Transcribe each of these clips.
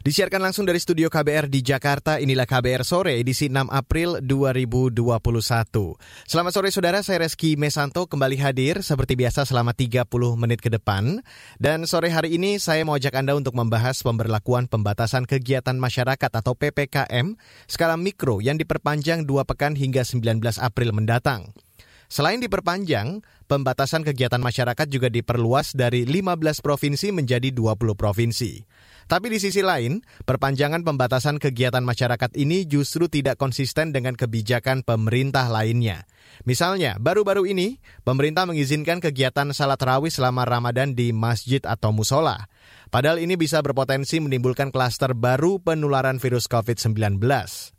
Disiarkan langsung dari studio KBR di Jakarta, inilah KBR Sore, edisi 6 April 2021. Selamat sore saudara, saya Reski Mesanto kembali hadir seperti biasa selama 30 menit ke depan. Dan sore hari ini saya mau ajak Anda untuk membahas pemberlakuan pembatasan kegiatan masyarakat atau PPKM skala mikro yang diperpanjang dua pekan hingga 19 April mendatang. Selain diperpanjang, pembatasan kegiatan masyarakat juga diperluas dari 15 provinsi menjadi 20 provinsi. Tapi di sisi lain, perpanjangan pembatasan kegiatan masyarakat ini justru tidak konsisten dengan kebijakan pemerintah lainnya. Misalnya, baru-baru ini, pemerintah mengizinkan kegiatan salat rawih selama Ramadan di masjid atau musola. Padahal ini bisa berpotensi menimbulkan klaster baru penularan virus COVID-19.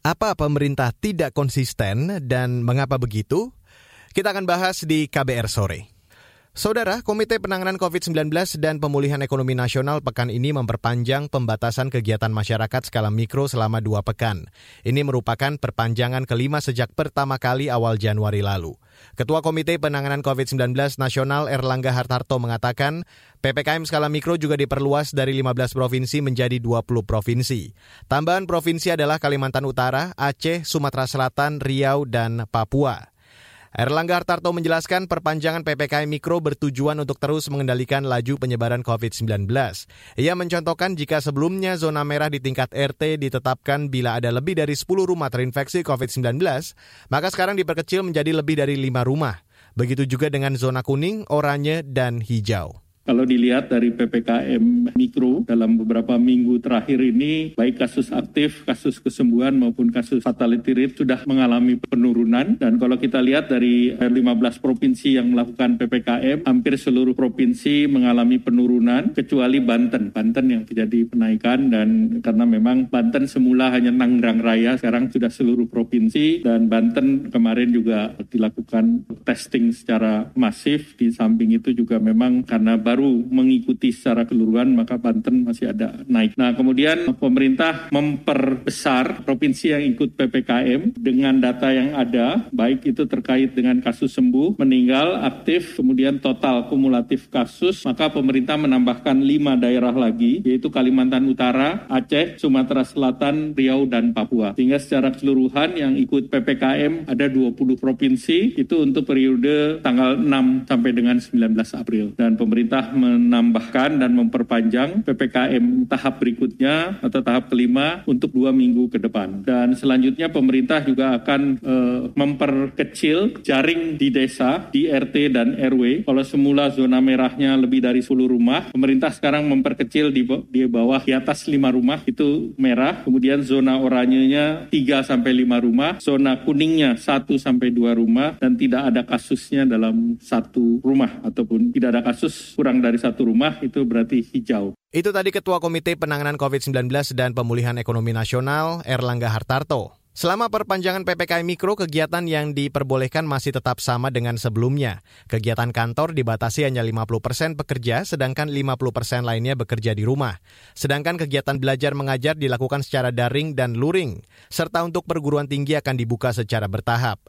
Apa pemerintah tidak konsisten dan mengapa begitu? Kita akan bahas di KBR sore. Saudara, Komite Penanganan COVID-19 dan Pemulihan Ekonomi Nasional pekan ini memperpanjang pembatasan kegiatan masyarakat skala mikro selama dua pekan. Ini merupakan perpanjangan kelima sejak pertama kali awal Januari lalu. Ketua Komite Penanganan COVID-19 Nasional Erlangga Hartarto mengatakan, PPKM skala mikro juga diperluas dari 15 provinsi menjadi 20 provinsi. Tambahan provinsi adalah Kalimantan Utara, Aceh, Sumatera Selatan, Riau, dan Papua. Erlangga Hartarto menjelaskan perpanjangan PPKM Mikro bertujuan untuk terus mengendalikan laju penyebaran COVID-19. Ia mencontohkan jika sebelumnya zona merah di tingkat RT ditetapkan bila ada lebih dari 10 rumah terinfeksi COVID-19, maka sekarang diperkecil menjadi lebih dari 5 rumah. Begitu juga dengan zona kuning, oranye, dan hijau. Kalau dilihat dari PPKM Mikro dalam beberapa minggu terakhir ini, baik kasus aktif, kasus kesembuhan maupun kasus fatality rate sudah mengalami penurunan. Dan kalau kita lihat dari 15 provinsi yang melakukan PPKM, hampir seluruh provinsi mengalami penurunan, kecuali Banten. Banten yang terjadi penaikan dan karena memang Banten semula hanya Nanggrang Raya, sekarang sudah seluruh provinsi dan Banten kemarin juga dilakukan testing secara masif. Di samping itu juga memang karena baru mengikuti secara keseluruhan maka Banten masih ada naik. Nah kemudian pemerintah memperbesar provinsi yang ikut PPKM dengan data yang ada baik itu terkait dengan kasus sembuh, meninggal, aktif, kemudian total kumulatif kasus maka pemerintah menambahkan lima daerah lagi yaitu Kalimantan Utara, Aceh, Sumatera Selatan, Riau, dan Papua. Sehingga secara keseluruhan yang ikut PPKM ada 20 provinsi itu untuk periode tanggal 6 sampai dengan 19 April. Dan pemerintah telah menambahkan dan memperpanjang PPKM tahap berikutnya atau tahap kelima untuk dua minggu ke depan. Dan selanjutnya pemerintah juga akan e, memperkecil jaring di desa, di RT dan RW. Kalau semula zona merahnya lebih dari 10 rumah, pemerintah sekarang memperkecil di, di bawah di atas 5 rumah itu merah, kemudian zona oranyenya 3 sampai 5 rumah, zona kuningnya 1 sampai 2 rumah dan tidak ada kasusnya dalam satu rumah ataupun tidak ada kasus kurang kurang dari satu rumah itu berarti hijau. Itu tadi Ketua Komite Penanganan COVID-19 dan Pemulihan Ekonomi Nasional Erlangga Hartarto. Selama perpanjangan PPKM Mikro, kegiatan yang diperbolehkan masih tetap sama dengan sebelumnya. Kegiatan kantor dibatasi hanya 50 persen pekerja, sedangkan 50 persen lainnya bekerja di rumah. Sedangkan kegiatan belajar mengajar dilakukan secara daring dan luring, serta untuk perguruan tinggi akan dibuka secara bertahap.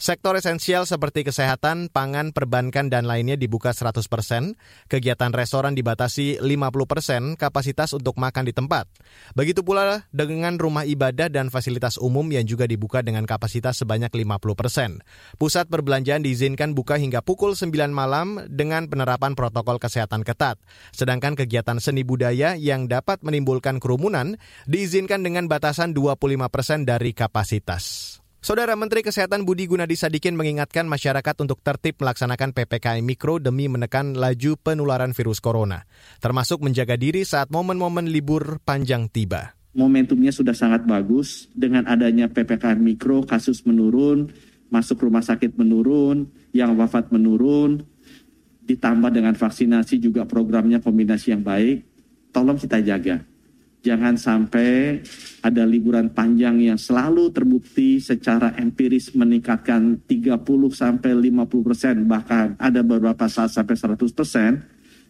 Sektor esensial seperti kesehatan, pangan, perbankan, dan lainnya dibuka 100 persen. Kegiatan restoran dibatasi 50 persen kapasitas untuk makan di tempat. Begitu pula dengan rumah ibadah dan fasilitas umum yang juga dibuka dengan kapasitas sebanyak 50 persen. Pusat perbelanjaan diizinkan buka hingga pukul 9 malam dengan penerapan protokol kesehatan ketat. Sedangkan kegiatan seni budaya yang dapat menimbulkan kerumunan diizinkan dengan batasan 25 persen dari kapasitas. Saudara Menteri Kesehatan Budi Gunadi Sadikin mengingatkan masyarakat untuk tertib melaksanakan PPKM Mikro demi menekan laju penularan virus corona, termasuk menjaga diri saat momen-momen libur panjang tiba. Momentumnya sudah sangat bagus. Dengan adanya PPKM Mikro, kasus menurun, masuk rumah sakit menurun, yang wafat menurun, ditambah dengan vaksinasi juga programnya kombinasi yang baik, tolong kita jaga jangan sampai ada liburan panjang yang selalu terbukti secara empiris meningkatkan 30 sampai 50 persen. Bahkan ada beberapa saat sampai 100 persen.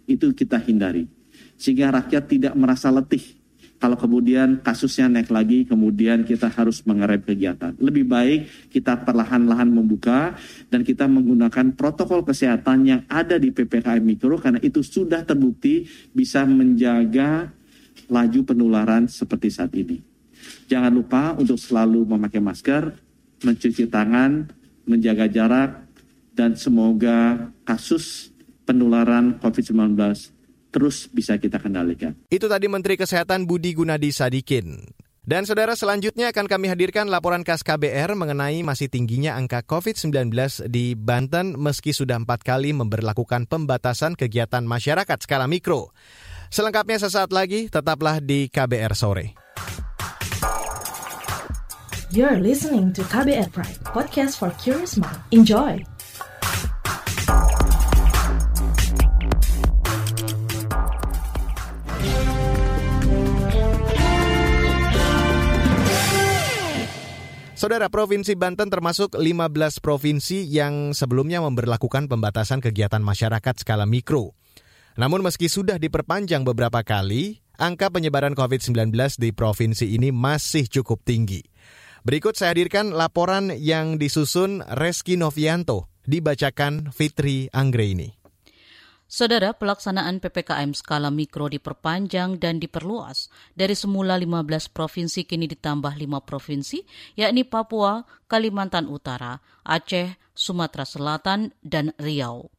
Itu kita hindari. Sehingga rakyat tidak merasa letih. Kalau kemudian kasusnya naik lagi, kemudian kita harus mengerem kegiatan. Lebih baik kita perlahan-lahan membuka dan kita menggunakan protokol kesehatan yang ada di PPKM Mikro karena itu sudah terbukti bisa menjaga laju penularan seperti saat ini. Jangan lupa untuk selalu memakai masker, mencuci tangan, menjaga jarak, dan semoga kasus penularan COVID-19 terus bisa kita kendalikan. Itu tadi Menteri Kesehatan Budi Gunadi Sadikin. Dan saudara selanjutnya akan kami hadirkan laporan khas KBR mengenai masih tingginya angka COVID-19 di Banten meski sudah empat kali memperlakukan pembatasan kegiatan masyarakat skala mikro. Selengkapnya sesaat lagi, tetaplah di KBR Sore. You're listening to KBR Pride, podcast for curious mind. Enjoy! Saudara Provinsi Banten termasuk 15 provinsi yang sebelumnya memberlakukan pembatasan kegiatan masyarakat skala mikro. Namun meski sudah diperpanjang beberapa kali, angka penyebaran COVID-19 di provinsi ini masih cukup tinggi. Berikut saya hadirkan laporan yang disusun Reski Novianto, dibacakan Fitri Anggraini. Saudara, pelaksanaan PPKM skala mikro diperpanjang dan diperluas. Dari semula 15 provinsi kini ditambah 5 provinsi, yakni Papua, Kalimantan Utara, Aceh, Sumatera Selatan, dan Riau.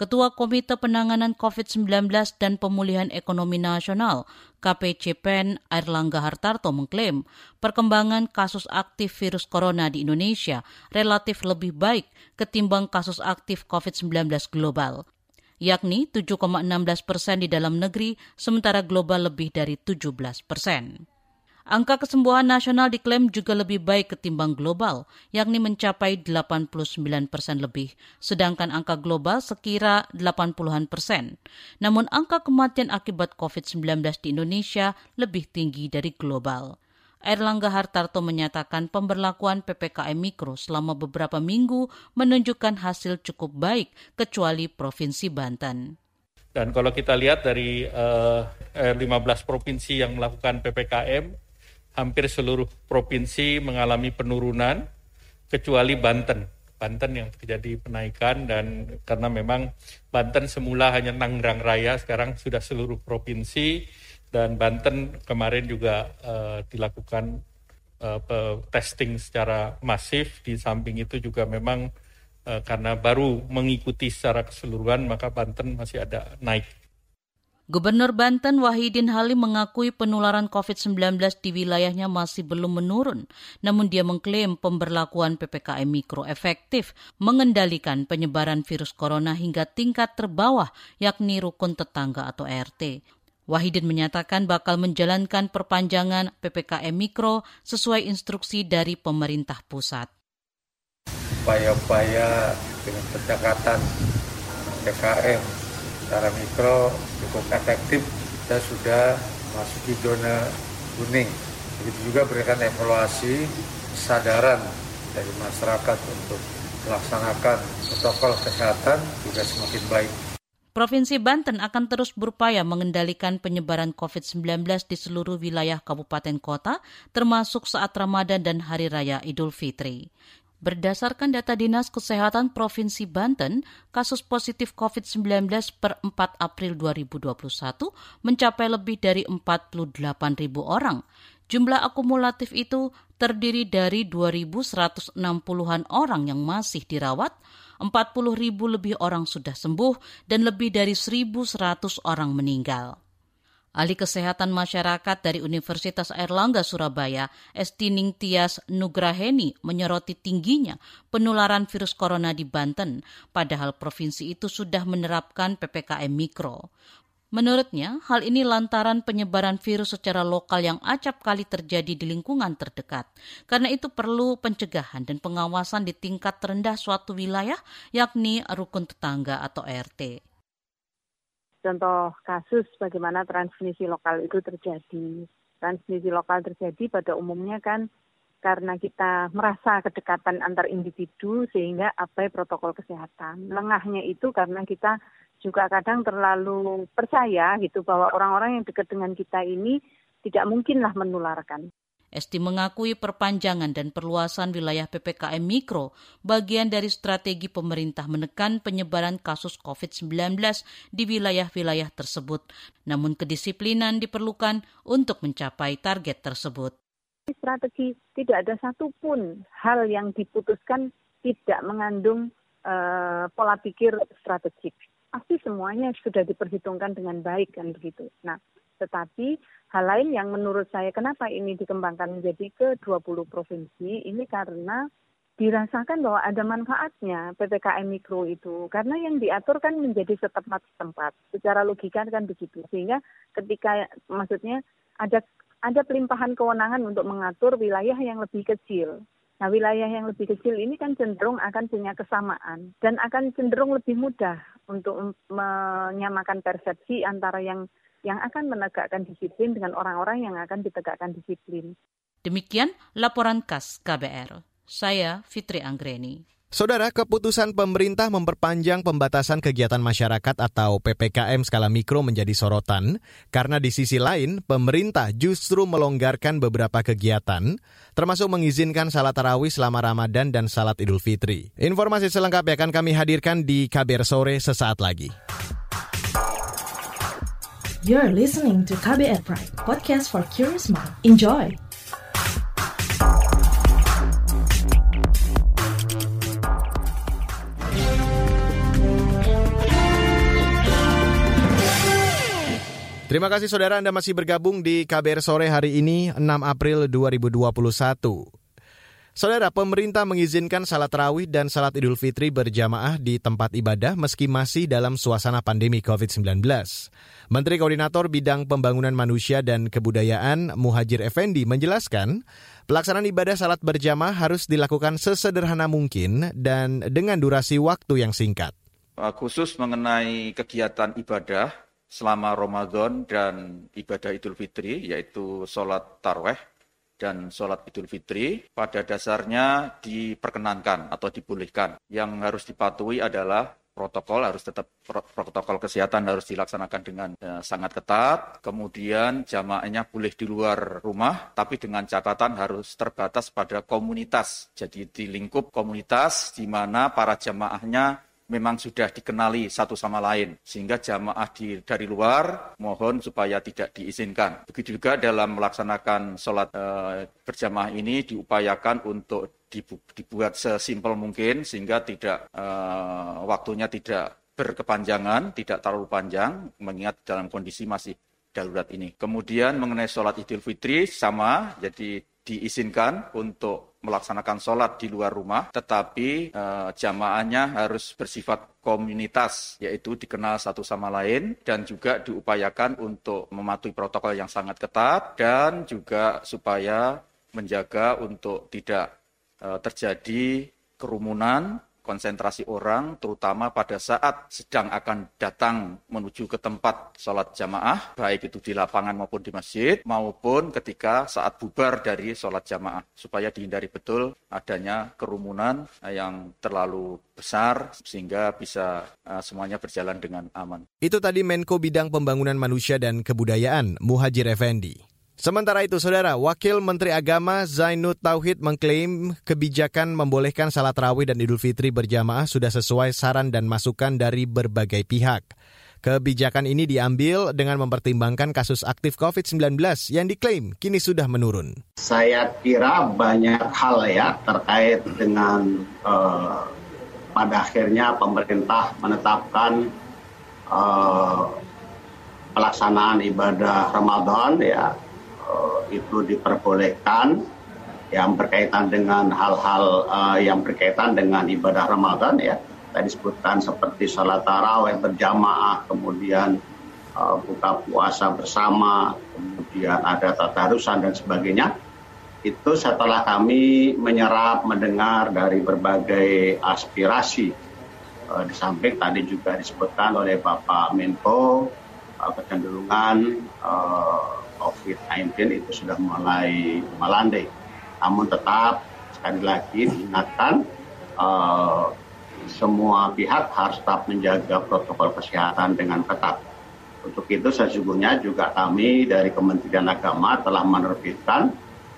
Ketua Komite Penanganan COVID-19 dan Pemulihan Ekonomi Nasional KPCPEN Airlangga Hartarto mengklaim perkembangan kasus aktif virus corona di Indonesia relatif lebih baik ketimbang kasus aktif COVID-19 global yakni 7,16 persen di dalam negeri, sementara global lebih dari 17 persen. Angka kesembuhan nasional diklaim juga lebih baik ketimbang global, yakni mencapai 89 persen lebih, sedangkan angka global sekira 80-an persen. Namun angka kematian akibat COVID-19 di Indonesia lebih tinggi dari global. Erlangga Hartarto menyatakan pemberlakuan PPKM Mikro selama beberapa minggu menunjukkan hasil cukup baik kecuali Provinsi Banten. Dan kalau kita lihat dari uh, eh, 15 provinsi yang melakukan PPKM, hampir seluruh provinsi mengalami penurunan kecuali Banten. Banten yang terjadi penaikan dan karena memang Banten semula hanya Tangerang Raya, sekarang sudah seluruh provinsi dan Banten kemarin juga uh, dilakukan uh, testing secara masif. Di samping itu juga memang uh, karena baru mengikuti secara keseluruhan maka Banten masih ada naik. Gubernur Banten Wahidin Halim mengakui penularan COVID-19 di wilayahnya masih belum menurun, namun dia mengklaim pemberlakuan PPKM Mikro efektif mengendalikan penyebaran virus corona hingga tingkat terbawah yakni rukun tetangga atau RT. Wahidin menyatakan bakal menjalankan perpanjangan PPKM Mikro sesuai instruksi dari pemerintah pusat. Upaya-upaya dengan pendekatan PPKM secara mikro cukup efektif dan sudah masuk di zona kuning. Begitu juga berikan evaluasi kesadaran dari masyarakat untuk melaksanakan protokol kesehatan juga semakin baik. Provinsi Banten akan terus berupaya mengendalikan penyebaran COVID-19 di seluruh wilayah kabupaten kota, termasuk saat Ramadan dan Hari Raya Idul Fitri. Berdasarkan data Dinas Kesehatan Provinsi Banten, kasus positif COVID-19 per 4 April 2021 mencapai lebih dari 48 ribu orang. Jumlah akumulatif itu terdiri dari 2.160-an orang yang masih dirawat, 40 ribu lebih orang sudah sembuh dan lebih dari 1.100 orang meninggal. Ahli Kesehatan Masyarakat dari Universitas Airlangga Surabaya, Estining Tias Nugraheni, menyoroti tingginya penularan virus corona di Banten, padahal provinsi itu sudah menerapkan PPKM Mikro. Menurutnya, hal ini lantaran penyebaran virus secara lokal yang acap kali terjadi di lingkungan terdekat. Karena itu perlu pencegahan dan pengawasan di tingkat terendah suatu wilayah, yakni rukun tetangga atau RT. Contoh kasus bagaimana transmisi lokal itu terjadi. Transmisi lokal terjadi pada umumnya kan karena kita merasa kedekatan antar individu sehingga abai protokol kesehatan. Lengahnya itu karena kita juga kadang terlalu percaya gitu bahwa orang-orang yang dekat dengan kita ini tidak mungkinlah menularkan. Esti mengakui perpanjangan dan perluasan wilayah PPKM Mikro bagian dari strategi pemerintah menekan penyebaran kasus COVID-19 di wilayah-wilayah tersebut. Namun kedisiplinan diperlukan untuk mencapai target tersebut. Strategi tidak ada satupun hal yang diputuskan tidak mengandung uh, pola pikir strategik. Pasti semuanya sudah diperhitungkan dengan baik kan begitu. Nah, tetapi hal lain yang menurut saya kenapa ini dikembangkan menjadi ke 20 provinsi ini karena dirasakan bahwa ada manfaatnya PPKM mikro itu. Karena yang diatur kan menjadi setempat setempat. Secara logika kan begitu. Sehingga ketika maksudnya ada ada pelimpahan kewenangan untuk mengatur wilayah yang lebih kecil Nah, wilayah yang lebih kecil ini kan cenderung akan punya kesamaan dan akan cenderung lebih mudah untuk menyamakan persepsi antara yang yang akan menegakkan disiplin dengan orang-orang yang akan ditegakkan disiplin. Demikian laporan khas KBR. Saya Fitri Anggreni. Saudara, keputusan pemerintah memperpanjang pembatasan kegiatan masyarakat atau PPKM skala mikro menjadi sorotan karena di sisi lain pemerintah justru melonggarkan beberapa kegiatan termasuk mengizinkan salat tarawih selama Ramadan dan salat Idul Fitri. Informasi selengkapnya akan kami hadirkan di KBR sore sesaat lagi. You're listening to KBR Pride, podcast for curious mind. Enjoy! Terima kasih saudara Anda masih bergabung di KBR sore hari ini 6 April 2021. Saudara, pemerintah mengizinkan salat tarawih dan salat idul fitri berjamaah di tempat ibadah meski masih dalam suasana pandemi COVID-19. Menteri Koordinator Bidang Pembangunan Manusia dan Kebudayaan Muhajir Effendi menjelaskan, pelaksanaan ibadah salat berjamaah harus dilakukan sesederhana mungkin dan dengan durasi waktu yang singkat. Uh, khusus mengenai kegiatan ibadah selama Ramadan dan ibadah Idul Fitri, yaitu sholat tarweh, dan sholat idul fitri pada dasarnya diperkenankan atau dibolehkan. Yang harus dipatuhi adalah protokol harus tetap protokol kesehatan harus dilaksanakan dengan ya, sangat ketat. Kemudian jamaahnya boleh di luar rumah, tapi dengan catatan harus terbatas pada komunitas. Jadi di lingkup komunitas di mana para jamaahnya memang sudah dikenali satu sama lain sehingga jamaah di, dari luar mohon supaya tidak diizinkan. Begitu juga dalam melaksanakan sholat e, berjamaah ini diupayakan untuk dibuat sesimpel mungkin sehingga tidak e, waktunya tidak berkepanjangan, tidak terlalu panjang mengingat dalam kondisi masih darurat ini. Kemudian mengenai sholat Idul Fitri sama, jadi diizinkan untuk melaksanakan sholat di luar rumah, tetapi e, jamaahnya harus bersifat komunitas, yaitu dikenal satu sama lain, dan juga diupayakan untuk mematuhi protokol yang sangat ketat, dan juga supaya menjaga untuk tidak e, terjadi kerumunan konsentrasi orang, terutama pada saat sedang akan datang menuju ke tempat sholat jamaah, baik itu di lapangan maupun di masjid, maupun ketika saat bubar dari sholat jamaah, supaya dihindari betul adanya kerumunan yang terlalu besar, sehingga bisa uh, semuanya berjalan dengan aman. Itu tadi Menko Bidang Pembangunan Manusia dan Kebudayaan, Muhajir Effendi. Sementara itu, Saudara, Wakil Menteri Agama Zainud Tauhid mengklaim kebijakan membolehkan salat rawih dan idul fitri berjamaah sudah sesuai saran dan masukan dari berbagai pihak. Kebijakan ini diambil dengan mempertimbangkan kasus aktif COVID-19 yang diklaim kini sudah menurun. Saya kira banyak hal ya terkait dengan uh, pada akhirnya pemerintah menetapkan uh, pelaksanaan ibadah Ramadan ya itu diperbolehkan yang berkaitan dengan hal-hal uh, yang berkaitan dengan ibadah Ramadan ya. Tadi disebutkan seperti sholat taraweh berjamaah kemudian uh, buka puasa bersama kemudian ada tatarusan dan sebagainya. Itu setelah kami menyerap mendengar dari berbagai aspirasi. Uh, di samping tadi juga disebutkan oleh Bapak Menko uh, kecenderungan uh, COVID-19 itu sudah mulai melandai. Namun tetap sekali lagi diingatkan uh, semua pihak harus tetap menjaga protokol kesehatan dengan ketat. Untuk itu sesungguhnya juga kami dari Kementerian Agama telah menerbitkan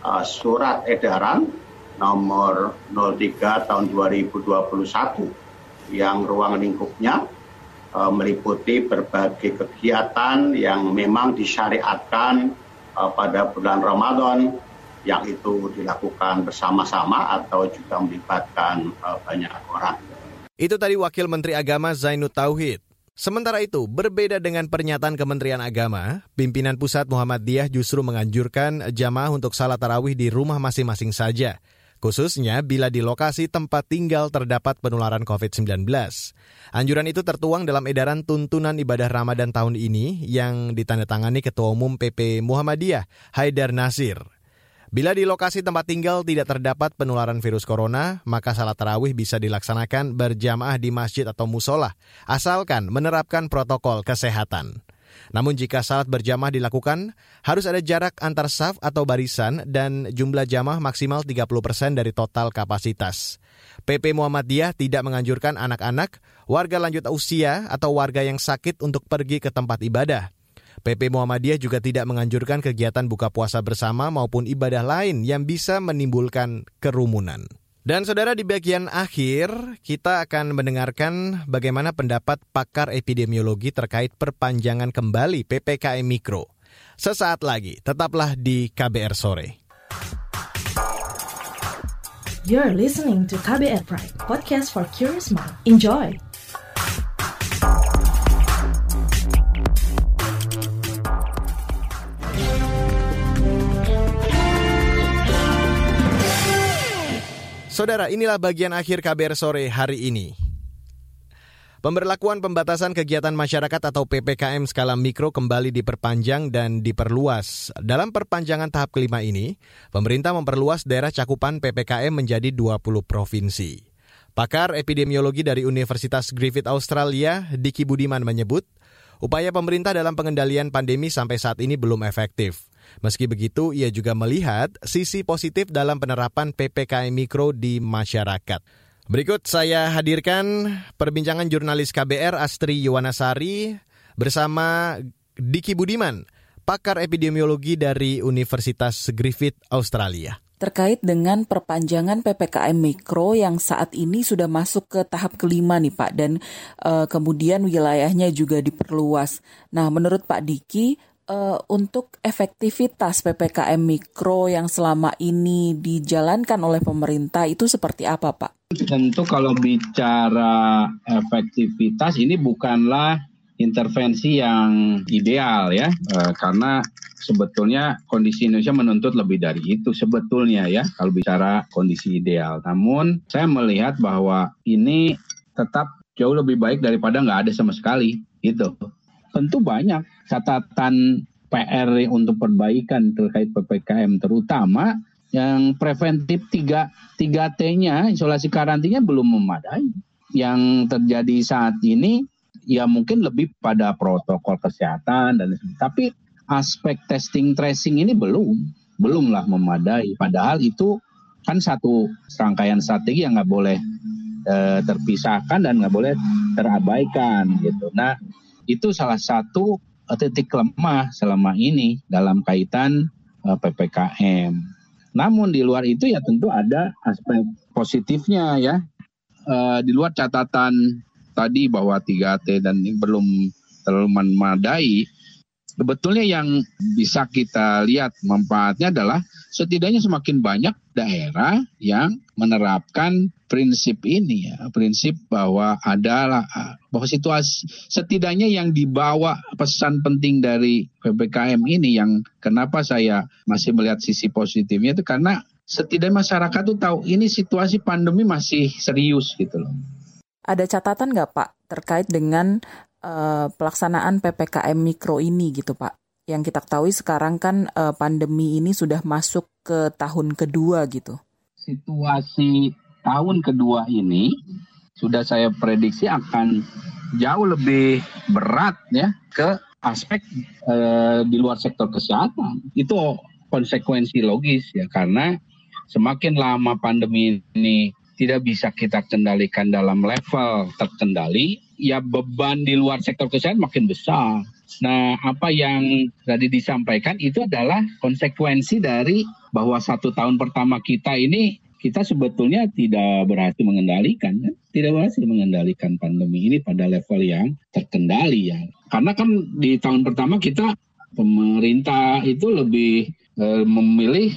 uh, surat edaran nomor 03 tahun 2021 yang ruang lingkupnya meliputi berbagai kegiatan yang memang disyariatkan uh, pada bulan Ramadan yang itu dilakukan bersama-sama atau juga melibatkan uh, banyak orang. Itu tadi Wakil Menteri Agama Zainud Tauhid. Sementara itu, berbeda dengan pernyataan Kementerian Agama, pimpinan pusat Muhammadiyah justru menganjurkan jamaah untuk salat tarawih di rumah masing-masing saja, khususnya bila di lokasi tempat tinggal terdapat penularan COVID-19. Anjuran itu tertuang dalam edaran tuntunan ibadah Ramadan tahun ini yang ditandatangani Ketua Umum PP Muhammadiyah, Haidar Nasir. Bila di lokasi tempat tinggal tidak terdapat penularan virus corona, maka salat tarawih bisa dilaksanakan berjamaah di masjid atau musola, asalkan menerapkan protokol kesehatan. Namun jika salat berjamaah dilakukan, harus ada jarak antar saf atau barisan dan jumlah jamaah maksimal 30% dari total kapasitas. PP Muhammadiyah tidak menganjurkan anak-anak, warga lanjut usia, atau warga yang sakit untuk pergi ke tempat ibadah. PP Muhammadiyah juga tidak menganjurkan kegiatan buka puasa bersama maupun ibadah lain yang bisa menimbulkan kerumunan. Dan saudara di bagian akhir kita akan mendengarkan bagaimana pendapat pakar epidemiologi terkait perpanjangan kembali PPKM Mikro. Sesaat lagi, tetaplah di KBR Sore. You're listening to KBR Pride, podcast for curious mind. Enjoy! Saudara, inilah bagian akhir KBR sore hari ini. Pemberlakuan pembatasan kegiatan masyarakat atau PPKM skala mikro kembali diperpanjang dan diperluas. Dalam perpanjangan tahap kelima ini, pemerintah memperluas daerah cakupan PPKM menjadi 20 provinsi. Pakar epidemiologi dari Universitas Griffith Australia, Diki Budiman menyebut, upaya pemerintah dalam pengendalian pandemi sampai saat ini belum efektif. Meski begitu, ia juga melihat sisi positif dalam penerapan PPKM Mikro di masyarakat. Berikut saya hadirkan perbincangan jurnalis KBR Astri Yuwanasari bersama Diki Budiman, pakar epidemiologi dari Universitas Griffith Australia terkait dengan perpanjangan PPKM Mikro yang saat ini sudah masuk ke tahap kelima nih Pak dan uh, kemudian wilayahnya juga diperluas. Nah, menurut Pak Diki, uh, untuk efektivitas PPKM Mikro yang selama ini dijalankan oleh pemerintah itu seperti apa, Pak? Tentu kalau bicara efektivitas ini bukanlah intervensi yang ideal ya, uh, karena sebetulnya kondisi Indonesia menuntut lebih dari itu sebetulnya ya kalau bicara kondisi ideal. Namun saya melihat bahwa ini tetap jauh lebih baik daripada nggak ada sama sekali gitu tentu banyak catatan PR untuk perbaikan terkait PPKM terutama yang preventif 3 3T-nya isolasi karantina belum memadai. Yang terjadi saat ini ya mungkin lebih pada protokol kesehatan dan tapi aspek testing tracing ini belum belumlah memadai padahal itu kan satu rangkaian strategi yang nggak boleh e, terpisahkan dan nggak boleh terabaikan gitu. Nah itu salah satu uh, titik lemah selama ini dalam kaitan uh, PPKM. Namun di luar itu ya tentu ada aspek positifnya ya. Uh, di luar catatan tadi bahwa 3T dan belum terlalu memadai, sebetulnya yang bisa kita lihat manfaatnya adalah setidaknya semakin banyak daerah yang menerapkan prinsip ini ya, prinsip bahwa adalah bahwa situasi setidaknya yang dibawa pesan penting dari PPKM ini yang kenapa saya masih melihat sisi positifnya itu karena setidaknya masyarakat tuh tahu ini situasi pandemi masih serius gitu loh. Ada catatan nggak Pak terkait dengan uh, pelaksanaan PPKM mikro ini gitu Pak? Yang kita ketahui sekarang kan uh, pandemi ini sudah masuk ke tahun kedua gitu. Situasi tahun kedua ini sudah saya prediksi akan jauh lebih berat ya ke aspek eh, di luar sektor kesehatan. Itu konsekuensi logis ya karena semakin lama pandemi ini tidak bisa kita kendalikan dalam level terkendali, ya beban di luar sektor kesehatan makin besar. Nah, apa yang tadi disampaikan itu adalah konsekuensi dari bahwa satu tahun pertama kita ini kita sebetulnya tidak berhasil mengendalikan, kan? tidak berhasil mengendalikan pandemi ini pada level yang terkendali ya. Karena kan di tahun pertama kita pemerintah itu lebih e, memilih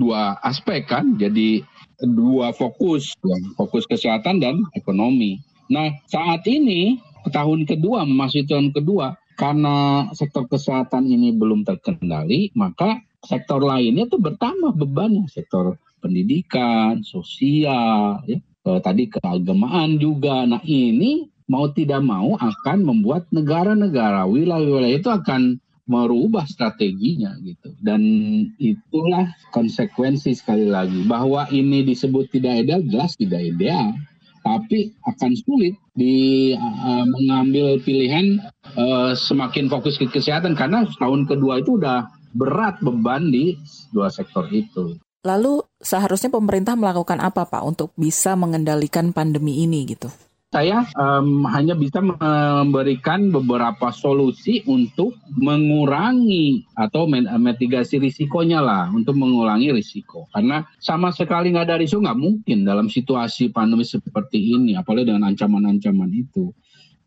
dua aspek kan, jadi dua fokus, ya, fokus kesehatan dan ekonomi. Nah saat ini tahun kedua memasuki tahun kedua karena sektor kesehatan ini belum terkendali, maka sektor lainnya tuh bertambah bebannya. Sektor pendidikan, sosial, ya, eh, tadi keagamaan juga. Nah ini mau tidak mau akan membuat negara-negara, wilayah-wilayah itu akan merubah strateginya gitu dan itulah konsekuensi sekali lagi bahwa ini disebut tidak ideal jelas tidak ideal tapi akan sulit di uh, mengambil pilihan uh, semakin fokus ke kesehatan karena tahun kedua itu udah berat beban di dua sektor itu. Lalu seharusnya pemerintah melakukan apa Pak untuk bisa mengendalikan pandemi ini gitu? Saya um, hanya bisa memberikan beberapa solusi untuk mengurangi atau mitigasi risikonya lah untuk mengurangi risiko. Karena sama sekali nggak ada risiko nggak mungkin dalam situasi pandemi seperti ini apalagi dengan ancaman-ancaman itu.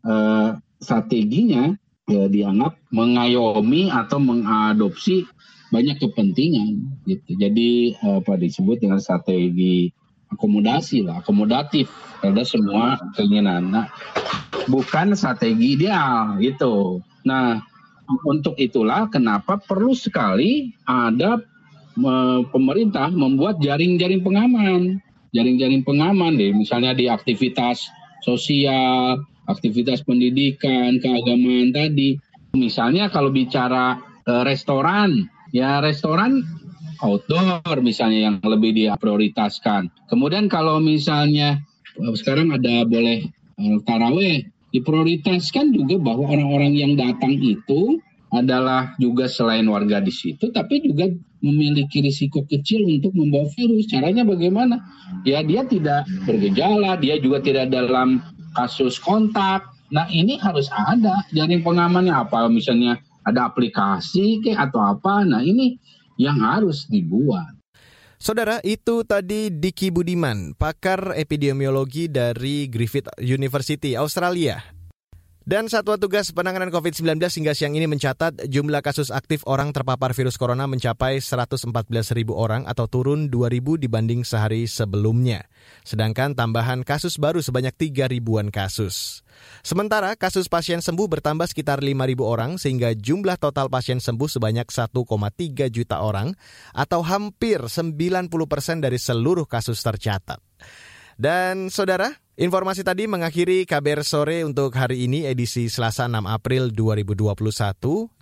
Uh, strateginya ya dianggap mengayomi atau mengadopsi banyak kepentingan gitu. Jadi apa disebut dengan strategi akomodasi lah, akomodatif terhadap semua keinginan. Nah, bukan strategi ideal gitu. Nah, untuk itulah kenapa perlu sekali ada pemerintah membuat jaring-jaring pengaman, jaring-jaring pengaman deh, misalnya di aktivitas sosial, aktivitas pendidikan, keagamaan tadi. Misalnya kalau bicara uh, restoran, ya restoran outdoor misalnya yang lebih diprioritaskan. Kemudian kalau misalnya sekarang ada boleh uh, taraweh, diprioritaskan juga bahwa orang-orang yang datang itu adalah juga selain warga di situ, tapi juga memiliki risiko kecil untuk membawa virus. Caranya bagaimana? Ya dia tidak bergejala, dia juga tidak dalam kasus kontak. Nah ini harus ada jaring pengamannya apa misalnya ada aplikasi kayak atau apa. Nah ini yang harus dibuat. Saudara, itu tadi Diki Budiman, pakar epidemiologi dari Griffith University, Australia. Dan Satuan Tugas Penanganan COVID-19 hingga siang ini mencatat jumlah kasus aktif orang terpapar virus corona mencapai 114 ribu orang atau turun 2 ribu dibanding sehari sebelumnya. Sedangkan tambahan kasus baru sebanyak 3 ribuan kasus. Sementara kasus pasien sembuh bertambah sekitar 5 ribu orang sehingga jumlah total pasien sembuh sebanyak 1,3 juta orang atau hampir 90 persen dari seluruh kasus tercatat. Dan saudara, Informasi tadi mengakhiri KBR sore untuk hari ini edisi Selasa 6 April 2021.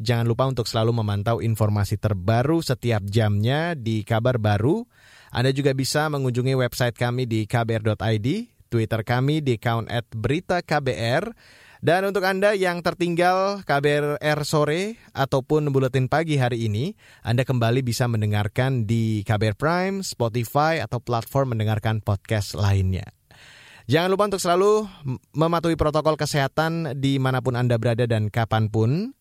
Jangan lupa untuk selalu memantau informasi terbaru setiap jamnya di kabar baru. Anda juga bisa mengunjungi website kami di kbr.id, Twitter kami di account at berita KBR, dan untuk Anda yang tertinggal KBR sore ataupun buletin pagi hari ini, Anda kembali bisa mendengarkan di KBR Prime, Spotify, atau platform mendengarkan podcast lainnya. Jangan lupa untuk selalu mematuhi protokol kesehatan di mana pun Anda berada dan kapan pun.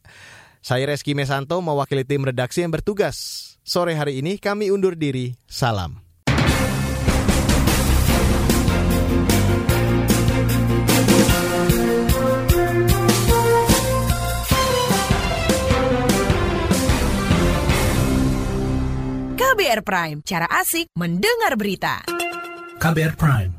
Saya Reski Mesanto mewakili tim redaksi yang bertugas. Sore hari ini kami undur diri. Salam. KBR Prime, cara asik mendengar berita. KBR Prime